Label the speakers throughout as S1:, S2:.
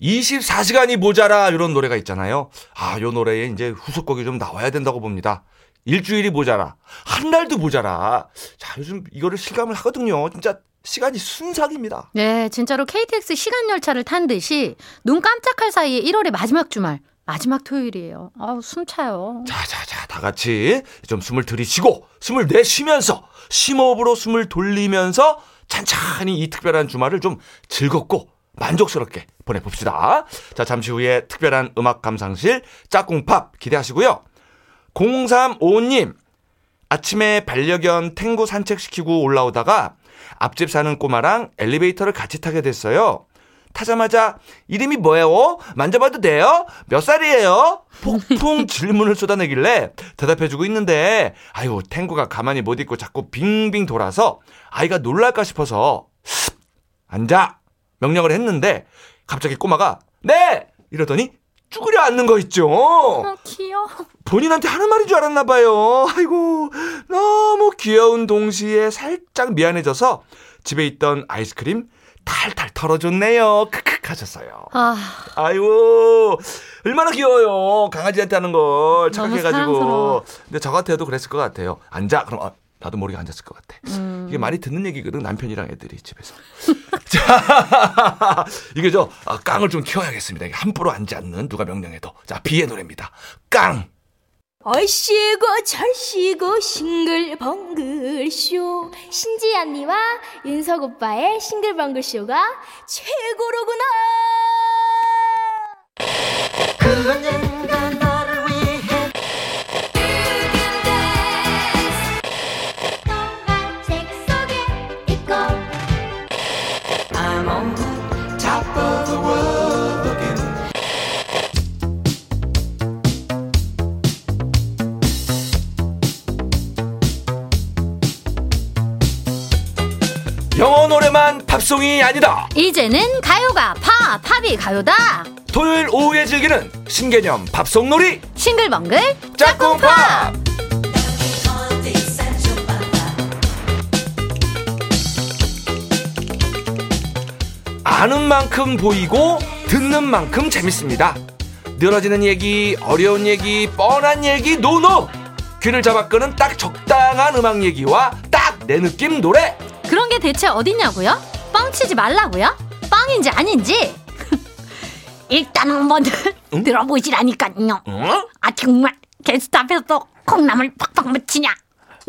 S1: 24시간이 모자라 이런 노래가 있잖아요. 아, 요 노래에 이제 후속곡이 좀 나와야 된다고 봅니다. 일주일이 모자라. 한 달도 모자라. 자, 요즘 이거를 실감을 하거든요. 진짜 시간이 순삭입니다.
S2: 네, 진짜로 KTX 시간 열차를 탄 듯이 눈 깜짝할 사이에 1월의 마지막 주말, 마지막 토요일이에요. 아우, 숨 차요.
S1: 자, 자, 자, 다 같이 좀 숨을 들이쉬고 숨을 내쉬면서 심호흡으로 숨을 돌리면서 찬찬히 이 특별한 주말을 좀 즐겁고 만족스럽게 보내봅시다. 자, 잠시 후에 특별한 음악 감상실 짝꿍팝 기대하시고요. 0355님, 아침에 반려견 탱고 산책시키고 올라오다가 앞집 사는 꼬마랑 엘리베이터를 같이 타게 됐어요. 타자마자 이름이 뭐예요? 만져봐도 돼요? 몇 살이에요? 폭풍 질문을 쏟아내길래 대답해주고 있는데 아유 탱고가 가만히 못 있고 자꾸 빙빙 돌아서 아이가 놀랄까 싶어서 앉아 명령을 했는데 갑자기 꼬마가 네 이러더니 쭈그려 앉는 거 있죠.
S2: 어, 귀여워.
S1: 본인한테 하는 말인 줄 알았나 봐요. 아이고 너무 귀여운 동시에 살짝 미안해져서 집에 있던 아이스크림 탈탈 털어줬네요. 크크 하셨어요.
S2: 아,
S1: 아이고 얼마나 귀여워요. 강아지한테 하는 걸 착각해가지고. 근데 저 같아도 그랬을 것 같아요. 앉아. 그럼 아, 나도 모르게 앉았을 것 같아.
S2: 음.
S1: 이게 많이 듣는 얘기거든 남편이랑 애들이 집에서. 자 이게 저 아, 깡을 좀 키워야겠습니다. 이게 함부로 앉지 않는 누가 명령해도. 자 비의 노래입니다. 깡.
S3: 얼씨구 절씨구 싱글벙글쇼 신지 언니와 윤석 오빠의 싱글벙글쇼가 최고로구나
S1: 노래만 팝송이 아니다.
S2: 이제는 가요가 파, 팝이 가요다.
S1: 토요일 오후에 즐기는 신개념 팝송 놀이
S2: 싱글벙글
S1: 짝꿍팝. 아는 만큼 보이고 듣는 만큼 재밌습니다. 늘어지는 얘기, 어려운 얘기, 뻔한 얘기, no no. 귀를 잡아 끄는 딱 적당한 음악 얘기와 딱 내 느낌 노래.
S2: 게 대체 어딨냐고요? 뻥치지 말라고요? 뻥인지 아닌지? 일단 한번 들어보시라니까요.
S1: 어?
S2: 아 정말 게스트 앞에서 콩나물 팍팍 묻히냐?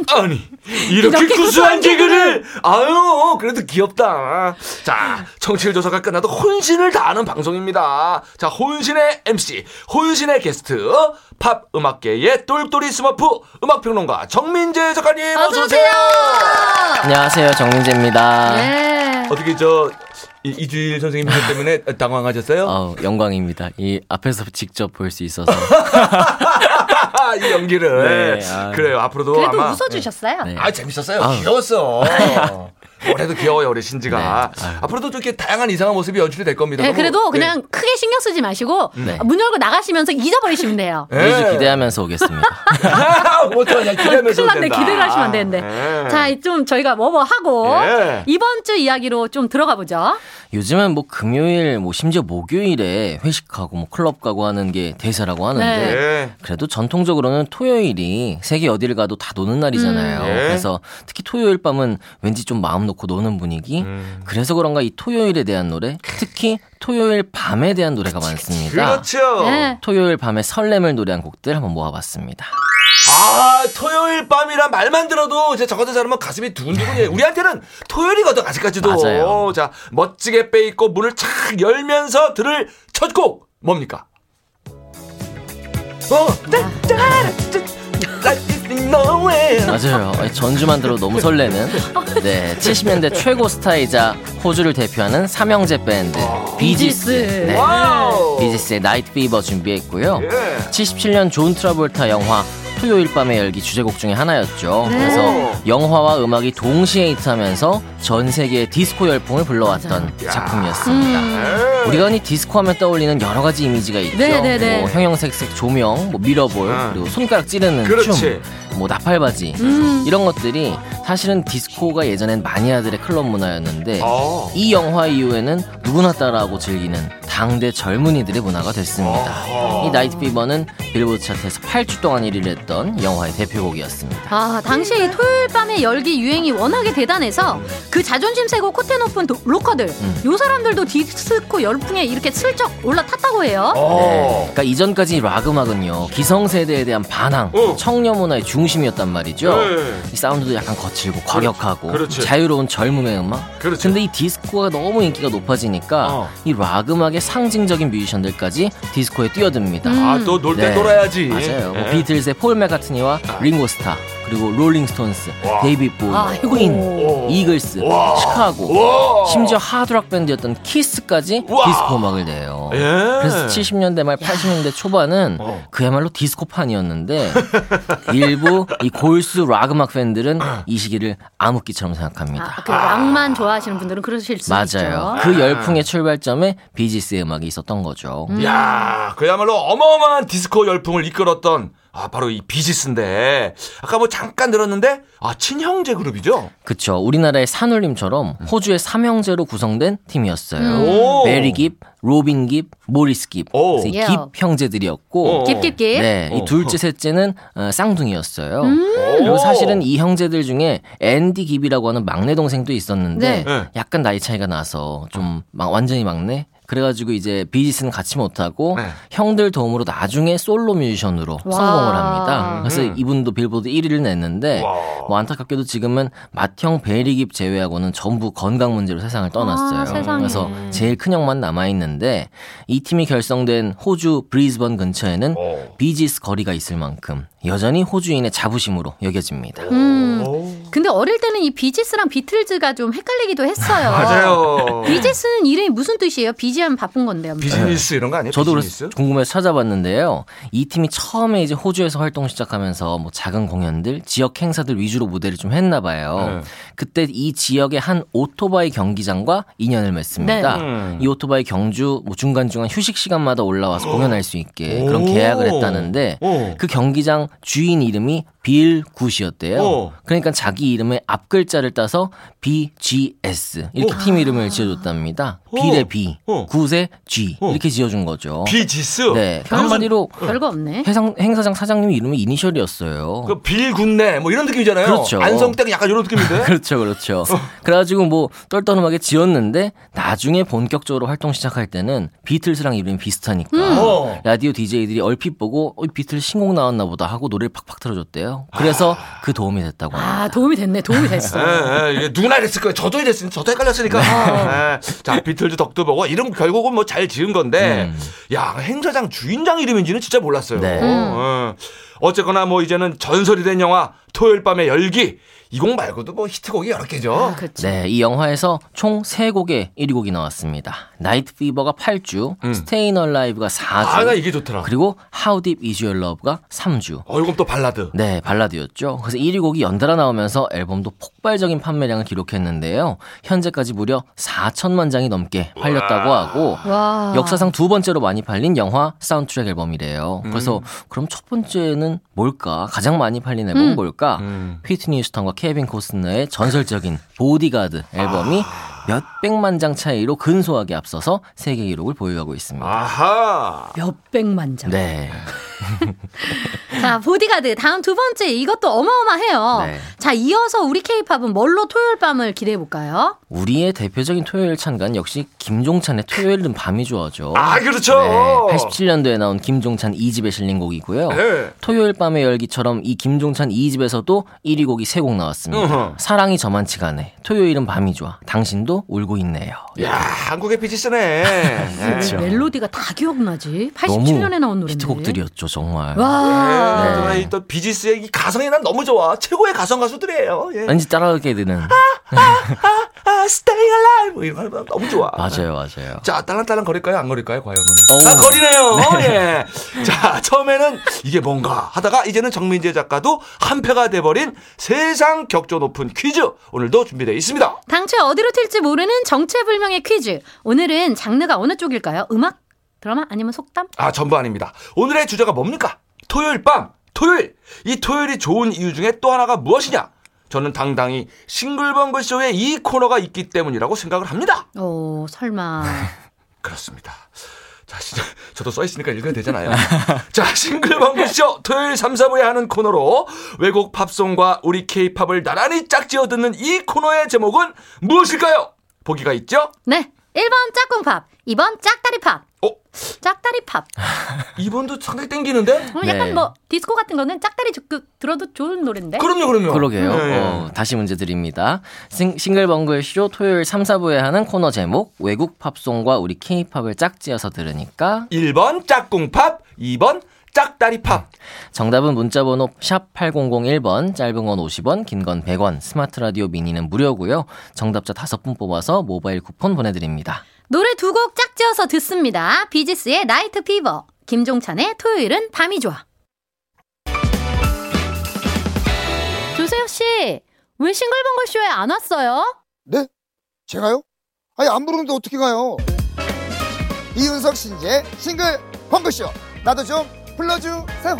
S1: 아니 이렇게,
S2: 이렇게
S1: 구수한 개그를 아유 그래도 귀엽다 자 청취율 조사가 끝나도 혼신을 다하는 방송입니다 자 혼신의 MC 혼신의 게스트 팝 음악계의 똘똘이 스머프 음악평론가 정민재 작가님 어서 오세요
S4: 안녕하세요 정민재입니다.
S2: 네.
S1: 어떻게 저 이- 이주일 선생님 분 때문에 당황하셨어요?
S4: 어, 영광입니다. 이 앞에서 직접 볼 수 있어서.
S1: 이 연기를
S4: 네, 아유.
S1: 그래요 앞으로도
S2: 그래도
S1: 아마
S2: 웃어주셨어요.
S4: 네.
S1: 아 재밌었어요.
S4: 아유.
S1: 귀여웠어. 올해도 귀여워요 우리 신지가.
S4: 네.
S1: 앞으로도 이렇게 다양한 이상한 모습이 연출이 될 겁니다.
S2: 네, 그래도 그냥 크게 신경 쓰지 마시고
S4: 네.
S2: 문 열고 나가시면서 잊어버리시면 돼요.
S1: 네.
S4: 매주 기대하면서 오겠습니다.
S1: 어떡하냐 기대하면서
S2: 큰일 났네. 기대를 하시면 안 되는데.
S1: 네.
S2: 자, 좀 저희가 뭐뭐 하고
S1: 예.
S2: 이번 주 이야기로 좀 들어가 보죠.
S4: 요즘은 뭐 금요일, 뭐 심지어 목요일에 회식하고 뭐 클럽 가고 하는 게 대세라고 하는데
S2: 네.
S1: 네.
S4: 그래도 전통적으로는 토요일이 세계 어디를 가도 다 노는 날이잖아요.
S1: 음. 네.
S4: 그래서 특히 토요일 밤은 왠지 좀 마음 놓고 노는 분위기.
S1: 음.
S4: 그래서 그런가 이 토요일에 대한 노래, 특히 토요일 밤에 대한 노래가 많습니다.
S1: 그렇죠.
S2: 네.
S4: 토요일 밤에 설렘을 노래한 곡들 한번 모아봤습니다.
S1: 아 토요일 밤이란 말만 들어도 이제 저 같은 사람은 가슴이 두근두근해요. 우리한테는 토요일이거든 아직까지도.
S4: 맞아요.
S1: 자 멋지게 빼입고 문을 착 열면서 들을 첫 곡 뭡니까? 어.
S4: 맞아요. 전주만 들어도 너무 설레는. 네, 70년대 최고 스타이자 호주를 대표하는 삼형제 밴드 비지스. 네. 비지스의 Night Fever 준비했고요.
S1: 예.
S4: 77년 존 트라볼타 영화 토요일 밤의 열기 주제곡 중에 하나였죠.
S1: 네.
S4: 그래서 영화와 음악이 동시에 히트하면서 전 세계의 디스코 열풍을 불러왔던 작품이었습니다.
S1: 예.
S4: 우리가 흔히 디스코 하면 떠올리는 여러 가지 이미지가 있죠.
S2: 네네네.
S4: 뭐 형형색색 조명, 뭐 mirror ball,
S1: 아.
S4: 그리고 손가락 찌르는
S1: 그렇지.
S4: 춤, 뭐 나팔바지
S2: 음.
S4: 이런 것들이 사실은 디스코가 예전엔 마니아들의 클럽 문화였는데
S1: 어.
S4: 이 영화 이후에는 누구나 따라하고 즐기는 다 당대 젊은이들의 문화가 됐습니다. 이 Night Fever는 빌보드 차트에서 8주 동안 1위를 했던 영화의 대표곡이었습니다.
S2: 아, 당시에 이 토요일 밤의 열기 유행이 워낙에 대단해서 그 자존심 세고 콧대 높은 도- 로커들,
S1: 음.
S2: 요 사람들도 디스코 열풍에 이렇게 슬쩍 올라탔다고 해요.
S1: 어.
S4: 네. 그러니까 이전까지 락 음악은요 기성세대에 대한 반항,
S1: 어.
S4: 청년 문화의 중심이었단 말이죠.
S1: 네.
S4: 이 사운드도 약간 거칠고 과격하고
S1: 그렇지.
S4: 자유로운 젊음의 음악.
S1: 그렇지.
S4: 근데 이 디스코가 너무 인기가 높아지니까
S1: 어.
S4: 이 락 음악의 상징적인 뮤지션들까지 디스코에 뛰어듭니다.
S1: 아, 또 놀 때
S4: 네.
S1: 놀아야지.
S4: 맞아요. 뭐
S1: 예.
S4: 비틀즈의 폴 맥카트니와 링고 스타, 그리고 롤링스톤스,
S1: 와.
S4: 데이빗 보위,
S2: 아이고.
S4: 퀸,
S1: 오.
S4: 이글스,
S1: 와.
S4: 시카고,
S1: 와.
S4: 심지어 하드락 밴드였던 키스까지
S1: 와.
S4: 디스코 음악을 내요.
S1: 예.
S4: 그래서 70년대 말 80년대 초반은
S1: 어.
S4: 그야말로 디스코판이었는데 일부 이 골수 락 음악 팬들은 이 시기를 암흑기처럼 생각합니다.
S2: 아, 그 락만 좋아하시는 분들은 그러실 수
S4: 맞아요.
S2: 있죠.
S4: 그 열풍의 출발점에 비지스의 음악이 있었던 거죠.
S1: 야, 그야말로 어마어마한 디스코 열풍을 이끌었던 아, 바로 이 비지스인데 아까 뭐 잠깐 들었는데 아, 친형제 그룹이죠?
S4: 그쵸. 우리나라의 산울림처럼 호주의 삼형제로 구성된 팀이었어요.
S1: 오.
S4: 베리 깁, 로빈 깁, 모리스 깁.
S1: 오.
S4: 이
S2: 예.
S4: 깁 형제들이었고
S1: 어.
S2: 깁깁깁.
S4: 네, 이
S1: 어.
S4: 둘째, 셋째는 어, 쌍둥이였어요.
S2: 음.
S4: 그리고 사실은 이 형제들 중에 앤디 깁이라고 하는 막내 동생도 있었는데
S2: 네.
S1: 네.
S4: 약간 나이 차이가 나서 좀 막 완전히 막내. 그래가지고 이제 비지스는 같이 못하고
S1: 네.
S4: 형들 도움으로 나중에 솔로 뮤지션으로
S2: 와.
S4: 성공을 합니다. 그래서
S1: 음.
S4: 이분도 빌보드 1위를 냈는데
S1: 와.
S4: 뭐 안타깝게도 지금은 맏형 베리깁 제외하고는 전부 건강 문제로 세상을 떠났어요.
S2: 아, 세상에.
S4: 그래서 제일 큰 형만 남아 있는데 이 팀이 결성된 호주 브리즈번 근처에는
S1: 어.
S4: 비지스 거리가 있을 만큼 여전히 호주인의 자부심으로 여겨집니다.
S2: 음.
S1: 오.
S2: 근데 어릴 때는 이 비지스랑 비틀즈가 좀 헷갈리기도 했어요.
S1: 맞아요.
S2: 비지스는 이름이 무슨 뜻이에요? busy하면 바쁜 건데요.
S1: 비즈니스 이런 거 아니에요?
S4: 저도
S1: 비즈니스?
S4: 그래서 궁금해서 찾아봤는데요. 이 팀이 처음에 이제 호주에서 활동 시작하면서 뭐 작은 공연들, 지역 행사들 위주로 무대를 좀 했나 봐요.
S1: 네.
S4: 그때 이 지역의 한 오토바이 경기장과 인연을 맺습니다.
S2: 네.
S1: 음.
S4: 이 오토바이 경주 뭐 중간중간 휴식 시간마다 올라와서 공연할 수 있게 그런
S1: 오.
S4: 계약을 했다는데
S1: 오.
S4: 그 경기장 주인 이름이 빌 굿이었대요.
S1: 오.
S4: 그러니까 자기 이름의 앞 글자를 따서 BGS 이렇게
S1: 오.
S4: 팀 이름을 지어줬답니다.
S1: 오.
S4: 빌의 B,
S1: 오.
S4: 굿의 G
S1: 오.
S4: 이렇게 지어준 거죠.
S1: 비지스?
S4: 네, 한마디로
S2: 별거 없네.
S4: 회상, 행사장 사장님 이름이 이니셜이었어요.
S1: 그 빌굿네 뭐 이런 느낌이잖아요.
S4: 그렇죠.
S1: 안성댁 약간 이런 느낌인데.
S4: 그렇죠, 그렇죠. 그래가지고 뭐 떨떠름하게 지었는데 나중에 본격적으로 활동 시작할 때는 비틀스랑 이름이 비슷하니까
S1: 어.
S4: 라디오 DJ들이 얼핏 보고 어, 비틀스 신곡 나왔나 보다 하고 노래를 팍팍 틀어줬대요. 그래서 그 도움이 됐다고 합니다.
S2: 아, 도움이 됐네. 도움이 됐어.
S1: 예, 예, 이게 누구나 이랬을 거예요. 저도 이랬으니까 저도 헷갈렸으니까. 예. 자, 비틀즈 덕도 보고 이름 결국은 뭐 잘 지은 건데,
S4: 음.
S1: 야 행사장 주인장 이름인지는 진짜 몰랐어요.
S4: 네.
S1: 어, 어쨌거나 뭐 이제는 전설이 된 영화 토요일 밤의 열기 이 곡 말고도 뭐 히트곡이 여러 개죠.
S2: 아, 그렇죠.
S4: 네, 이 영화에서 총 3곡의 1위 곡이 나왔습니다. Night Fever가 8주,
S1: 음.
S4: Stayin' Alive가 4주,
S1: 아, 나 이게 좋더라.
S4: 그리고 How Deep Is Your Love가 3주.
S1: 어, 이건 또 발라드.
S4: 네, 발라드였죠. 그래서 1위 곡이 연달아 나오면서 앨범도 폭 발적인 판매량을 기록했는데요. 현재까지 무려 4천만 장이 넘게 팔렸다고 하고
S2: 와.
S4: 역사상 두 번째로 많이 팔린 영화 사운드트랙 앨범이래요. 그래서 그럼 첫 번째는 뭘까? 가장 많이 팔린 앨범은 뭘까?
S1: 음.
S4: 휘트니 휴스턴과 케빈 코스너의 전설적인 보디가드 앨범이 몇 백만 장 차이로 근소하게 앞서서 세계 기록을 보유하고 있습니다.
S1: 아하.
S2: 몇 백만 장.
S4: 네.
S2: 자, 보디가드 다음 두 번째 이것도 어마어마해요.
S4: 네.
S2: 자, 이어서 우리 케이팝은 뭘로 토요일 밤을 기대해 볼까요?
S4: 우리의 대표적인 토요일 찬간 역시 김종찬의 토요일은 밤이 좋아죠.
S1: 아, 그렇죠.
S4: 네, 87년도에 나온 김종찬 2집에 실린 곡이고요.
S1: 네.
S4: 토요일 밤의 열기처럼 이 김종찬 2집에서도 1위 곡이 세곡 나왔습니다.
S1: 으흠.
S4: 사랑이 저만치가 않네. 토요일은 밤이 좋아. 당신도 울고 있네요.
S1: 야, 한국의 비지스네.
S2: 그 멜로디가 다 기억나지?
S4: 너무
S2: 87년에 나온 노래인데.
S4: 히트곡들이었죠, 정말.
S2: 와.
S1: 네. 또 비지스의 이 가성이 난 너무 좋아. 최고의 가성 가수들이에요. 예.
S4: 왠지 따라하게 되는.
S1: 아, stay alive. 뭐 너무 좋아.
S4: 맞아요, 맞아요.
S1: 자, 딸랑딸랑 거릴까요? 안 거릴까요? 과연. 오늘? 아, 거리네요. 예. 자, 처음에는 이게 뭔가 하다가 이제는 정민재 작가도 한패가 돼버린 세상 격조 높은 퀴즈 오늘도 준비되어 있습니다.
S2: 당최 어디로 튈지 모르는 정체불명의 퀴즈. 오늘은 장르가 어느 쪽일까요? 음악? 드라마? 아니면 속담?
S1: 아, 전부 아닙니다. 오늘의 주제가 뭡니까? 토요일 밤, 토요일. 이 토요일이 좋은 이유 중에 또 하나가 무엇이냐? 저는 당당히 싱글벙글 쇼에 이 코너가 있기 때문이라고 생각을 합니다.
S2: 어, 설마.
S1: 그렇습니다. 자, 진짜 저도 써 있으니까 읽어야 되잖아요. 자, 싱글벙글쇼 토요일 3, 4부에 하는 코너로 외국 팝송과 우리 케이팝을 나란히 짝지어 듣는 이 코너의 제목은 무엇일까요? 보기가 있죠?
S2: 네. 1번 짝꿍팝, 2번 짝다리팝.
S1: 어?
S2: 짝다리 팝.
S1: 이번도 상당히 땡기는데?
S2: 어,
S4: 네.
S2: 약간 뭐 디스코 같은 거는 짝다리 그, 들어도 좋은 노래인데.
S1: 그럼요, 그럼요.
S4: 그러게요.
S1: 네.
S4: 어, 다시 문제 드립니다. 싱, 싱글벙글 쇼 토요일 3, 4부에 하는 코너 제목 외국 팝송과 우리 케이팝을 짝지어서 들으니까
S1: 1번 짝꿍 팝, 2번 짝다리 팝.
S4: 정답은 문자번호 샵 8001번 짧은 건 50원 긴 건 100원 스마트 라디오 미니는 무료고요. 정답자 5분 뽑아서 모바일 쿠폰 보내드립니다.
S2: 노래 두 곡 짝지어서 듣습니다. 비지스의 Night Fever, 김종찬의 토요일은 밤이 좋아. 조세혁 씨, 왜 싱글벙글 쇼에 안 왔어요?
S5: 네? 제가요? 아니 안 부르는데 어떻게 가요? 이윤석 신지의 싱글벙글쇼 나도 좀 불러주세요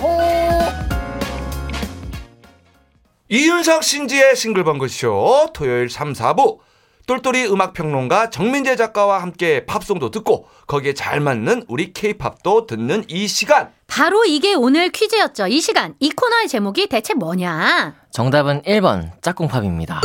S1: 이윤석 신지의 싱글벙글쇼 토요일 3, 4부 똘똘이 음악평론가 정민재 작가와 함께 팝송도 듣고 거기에 잘 맞는 우리 케이팝도 듣는 이 시간
S2: 바로 이게 오늘 퀴즈였죠. 이 시간, 이 코너의 제목이 대체 뭐냐?
S4: 정답은 1번 짝꿍팝입니다.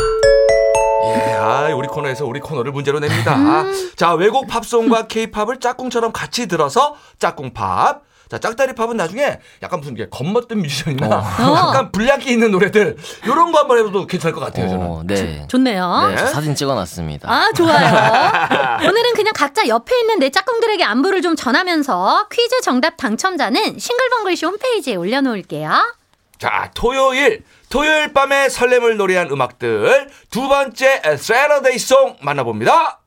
S1: 예, 아, 우리 코너에서 우리 코너를 문제로 냅니다. 자, 외국 팝송과 케이팝을 짝꿍처럼 같이 들어서 짝꿍팝. 자, 짝다리 팝은 나중에 약간 무슨 게 겉멋든 뮤지션이나 약간 분량기 있는 노래들 요런 거 한번 해도 괜찮을 것 같아요, 저는.
S4: 어, 네.
S2: 좋네요.
S1: 네.
S4: 저 사진 찍어놨습니다.
S2: 아, 좋아요. 오늘은 그냥 각자 옆에 있는 내 짝꿍들에게 안부를 좀 전하면서 퀴즈 정답 당첨자는 싱글벙글쇼 홈페이지에 올려놓을게요.
S1: 자, 토요일, 토요일 밤에 설렘을 노래한 음악들 두 번째 Saturday song 만나봅니다.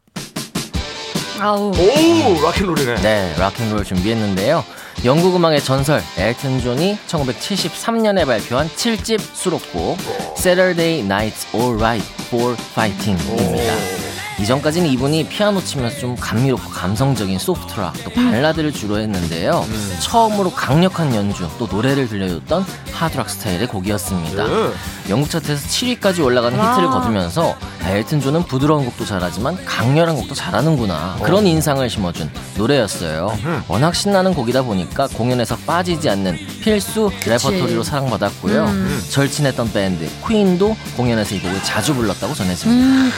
S2: 아우.
S1: 오, 락앤롤이네.
S4: 네, 락앤롤 준비했는데요. 영국 음악의 전설 엘튼 존이 1973년에 발표한 7집 수록곡 Saturday Night's Alright for Fighting입니다. 이전까지는 이분이 피아노 치면서 좀 감미롭고 감성적인 소프트락 또 발라드를 주로 했는데요. 처음으로 강력한 연주 또 노래를 들려줬던 하드락 스타일의 곡이었습니다.
S1: 네.
S4: 영국 차트에서 7위까지 올라가는
S2: 와.
S4: 히트를 거두면서 엘튼 존은 부드러운 곡도 잘하지만 강렬한 곡도 잘하는구나 그런 인상을 심어준 노래였어요. 워낙 신나는 곡이다 보니까 공연에서 빠지지 않는 필수 레퍼토리로 사랑받았고요.
S2: 음.
S4: 절친했던 밴드 퀸도 공연에서 이 곡을 자주 불렀다고 전해집니다.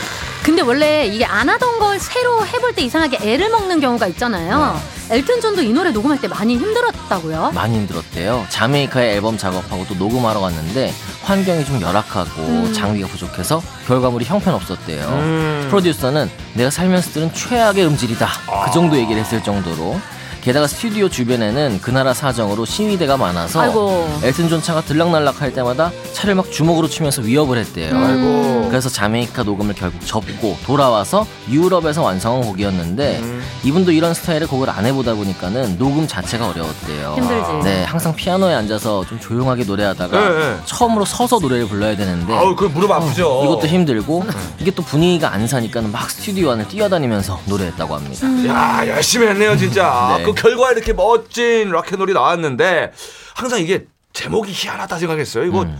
S2: 음, 근데 원래 이게 안 하던 걸 새로 해볼 때 이상하게 애를 먹는 경우가 있잖아요. 엘튼 존도 이 노래 녹음할 때 많이 힘들었다고요?
S4: 많이 힘들었대요. 자메이카에 앨범 작업하고 또 녹음하러 갔는데 환경이 좀 열악하고
S2: 음.
S4: 장비가 부족해서 결과물이 형편없었대요.
S1: 음.
S4: 프로듀서는 내가 살면서 들은 최악의 음질이다. 그 정도 얘기를 했을 정도로. 게다가 스튜디오 주변에는 그 나라 사정으로 시위대가 많아서
S2: 아이고.
S4: 엘튼 존 차가 들락날락 할 때마다 차를 막 주먹으로 치면서 위협을 했대요.
S2: 음.
S1: 아이고.
S4: 그래서 자메이카 녹음을 결국 접고 돌아와서 유럽에서 완성한 곡이었는데
S1: 음.
S4: 이분도 이런 스타일의 곡을 안 해보다 보니까는 녹음 자체가 어려웠대요.
S2: 힘들지.
S4: 네, 항상 피아노에 앉아서 좀 조용하게 노래하다가
S1: 네, 네.
S4: 처음으로 서서 노래를 불러야 되는데
S1: 아우, 그 무릎 아프죠.
S4: 이것도 힘들고 이게 또 분위기가 안 사니까는 막 스튜디오 안을 뛰어다니면서 노래했다고 합니다.
S1: 야, 열심히 했네요, 진짜.
S4: 네.
S1: 그 결과에 이렇게 멋진 락앤롤이 나왔는데 항상 이게 제목이 희한하다 생각했어요. 이거
S4: 음.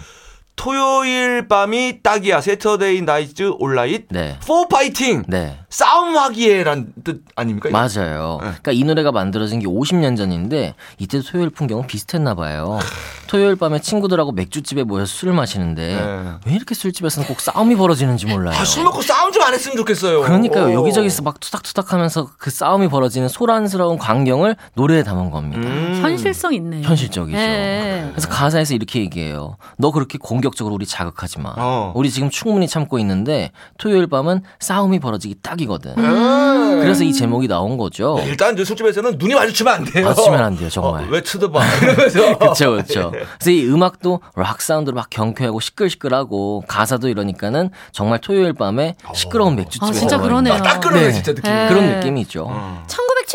S1: 토요일 밤이 딱이야. Saturday Night's Alright.
S4: 네.
S1: for Fighting.
S4: 네.
S1: 싸움하기에란 뜻 아닙니까?
S4: 맞아요.
S1: 네.
S4: 그러니까 이 노래가 만들어진 게 50년 전인데 이때 토요일 풍경은 비슷했나 봐요. 토요일 밤에 친구들하고 맥주집에 모여서 술을 마시는데
S1: 네.
S4: 왜 이렇게 술집에서는 꼭 싸움이 벌어지는지 몰라요.
S1: 아, 술 먹고 싸움 좀 안 했으면 좋겠어요.
S4: 그러니까요.
S1: 어.
S4: 여기저기서 막 투닥투닥하면서 그 싸움이 벌어지는 소란스러운 광경을 노래에 담은 겁니다.
S1: 음.
S2: 현실성 있네요.
S4: 현실적이죠.
S2: 네.
S4: 그래서 가사에서 이렇게 얘기해요. 너 그렇게 공격적으로 우리 자극하지 마.
S1: 어.
S4: 우리 지금 충분히 참고 있는데 토요일 밤은 싸움이 벌어지기 딱이 거든.
S1: 음.
S4: 그래서 이 제목이 나온 거죠.
S1: 네, 일단 저 술집에서는 눈이 마주치면 안 돼요.
S4: 마주치면 안 돼요, 정말.
S1: 어, 왜 쳐다봐?
S4: 그렇죠, 그렇죠. 그래서 이 음악도 락 사운드로 막 경쾌하고 시끌시끌하고 가사도 이러니까는 정말 토요일 밤에 시끄러운 맥주집에서
S2: 아, 진짜 그러네요.
S1: 아, 딱 그러네,
S4: 네.
S1: 진짜 느낌이.
S2: 네.
S4: 그런 느낌이죠.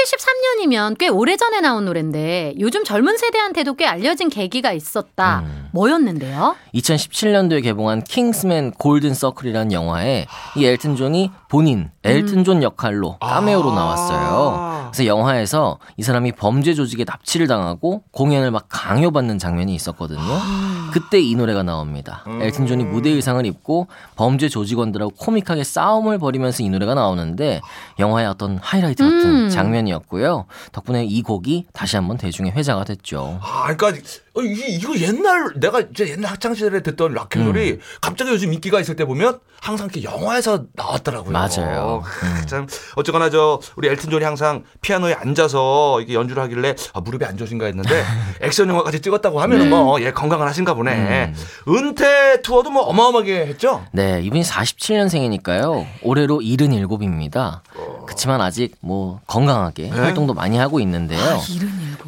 S2: 1973년이면 꽤 오래전에 나온 노래인데 요즘 젊은 세대한테도 꽤 알려진 계기가 있었다.
S4: 음.
S2: 뭐였는데요?
S4: 2017년도에 개봉한 킹스맨 골든 서클이라는 영화에 이 엘튼 존이 본인 엘튼 존 역할로 카메오로 나왔어요. 그래서 영화에서 이 사람이 범죄 조직에 납치를 당하고 공연을 막 강요받는 장면이 있었거든요. 그때 이 노래가 나옵니다. 엘튼 존이 무대 의상을 입고 범죄 조직원들하고 코믹하게 싸움을 벌이면서 이 노래가 나오는데 영화의 어떤 하이라이트 같은
S2: 음.
S4: 장면이었고요. 덕분에 이 곡이 다시 한번 대중의 회자가 됐죠.
S1: 아, 그러니까 어, 이, 이거 옛날 내가 이제 옛날 학창 시절에 듣던 락앤 롤이
S4: 음.
S1: 갑자기 요즘 인기가 있을 때 보면 항상 이렇게 영화에서 나왔더라고요.
S4: 맞아요. 음.
S1: 크, 참 어쨌거나 저 우리 엘튼 존이 항상 피아노에 앉아서 이게 연주를 하길래 아, 무릎이 안 좋으신가 했는데 액션 영화까지 찍었다고 하면은 뭐 예, 건강은 하신가 보네. 은퇴 투어도 뭐 어마어마하게 했죠.
S4: 네, 이분이 47년생이니까요. 올해로 77입니다. 그치만 아직 뭐 건강하게 활동도 많이 하고 있는데요.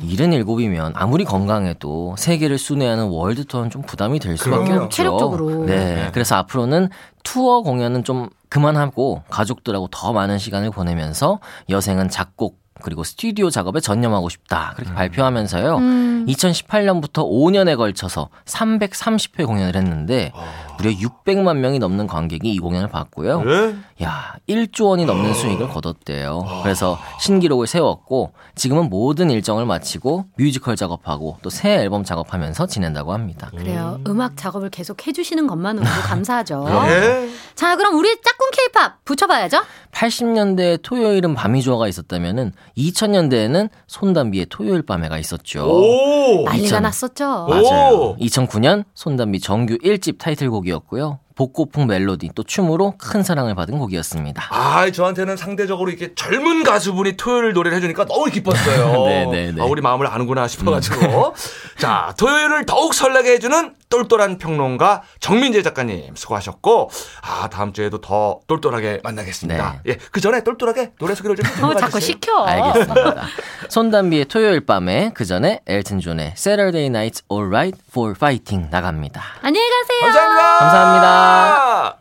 S2: 일흔일곱.
S4: 77이면 아무리 건강해도 세계를 순회하는 월드 투어는 좀 부담이 될 수밖에
S1: 그럼요.
S4: 없죠.
S2: 체력적으로.
S4: 네. 그래서 앞으로는 투어 공연은 좀 그만하고 가족들하고 더 많은 시간을 보내면서 여생은 작곡 그리고 스튜디오 작업에 전념하고 싶다. 그렇게 발표하면서요.
S2: 음.
S4: 2018년부터 5년에 걸쳐서 330회 공연을 했는데 무려 600만 명이 넘는 관객이 이 공연을 봤고요.
S1: 예?
S4: 야, 1조 원이 넘는 수익을 거뒀대요. 그래서 신기록을 세웠고 지금은 모든 일정을 마치고 뮤지컬 작업하고 또 새 앨범 작업하면서 지낸다고 합니다.
S2: 그래요. 음악 작업을 계속 해주시는 것만으로도 감사하죠.
S1: 예?
S2: 자, 그럼 우리 짝꿍 케이팝 붙여봐야죠.
S4: 80년대에 토요일은 밤이 좋아가 있었다면은 2000년대에는 손담비의 토요일 밤에가 있었죠.
S1: 오!
S2: 난리가
S4: 2000.
S2: 났었죠.
S4: 맞아요.
S1: 오!
S4: 2009년 손담비 정규 1집 타이틀곡이 었고요. 복고풍 멜로디 또 춤으로 큰 사랑을 받은 곡이었습니다.
S1: 아, 저한테는 상대적으로 이렇게 젊은 가수분이 토요일 노래를 해주니까 너무 기뻤어요.
S4: 네, 네, 네.
S1: 아, 우리 마음을 아는구나 싶어가지고. 자, 토요일을 더욱 설레게 해주는 똘똘한 평론가 정민재 작가님 수고하셨고, 아, 다음 주에도 더 똘똘하게 만나겠습니다. 예, 그 전에 똘똘하게 노래 소개를 좀
S2: 어,
S1: 해주세요.
S2: 자꾸 시켜.
S4: 알겠습니다. 손담비의 토요일 밤에 그 전에 엘튼 존의 Saturday Night's Alright for Fighting 나갑니다.
S2: 안녕히 가세요.
S1: 감사합니다.
S4: 감사합니다.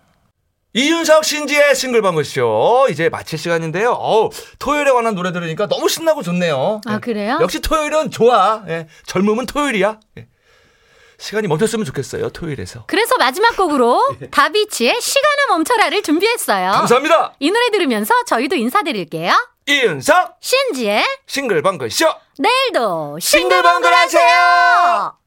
S1: 이윤석 신지의 싱글벙글쇼 이제 마칠 시간인데요. 어우, 토요일에 관한 노래 들으니까 너무 신나고 좋네요.
S2: 아,
S1: 예.
S2: 그래요?
S1: 역시 토요일은 좋아. 예. 젊음은 토요일이야. 예. 시간이 멈췄으면 좋겠어요. 토요일에서.
S2: 그래서 마지막 곡으로 다비치의 시간아 멈춰라를 준비했어요.
S1: 감사합니다.
S2: 이 노래 들으면서 저희도 인사드릴게요.
S1: 이윤석
S2: 신지의
S1: 싱글벙글 쇼
S2: 내일도
S1: 싱글벙글 하세요.